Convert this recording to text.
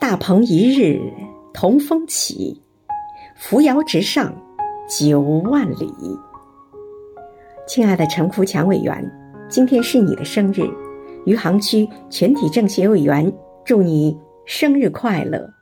大鹏一日同风起扶摇直上九万里。亲爱的陈福强委员今天是你的生日余杭区全体政协委员祝你生日快乐。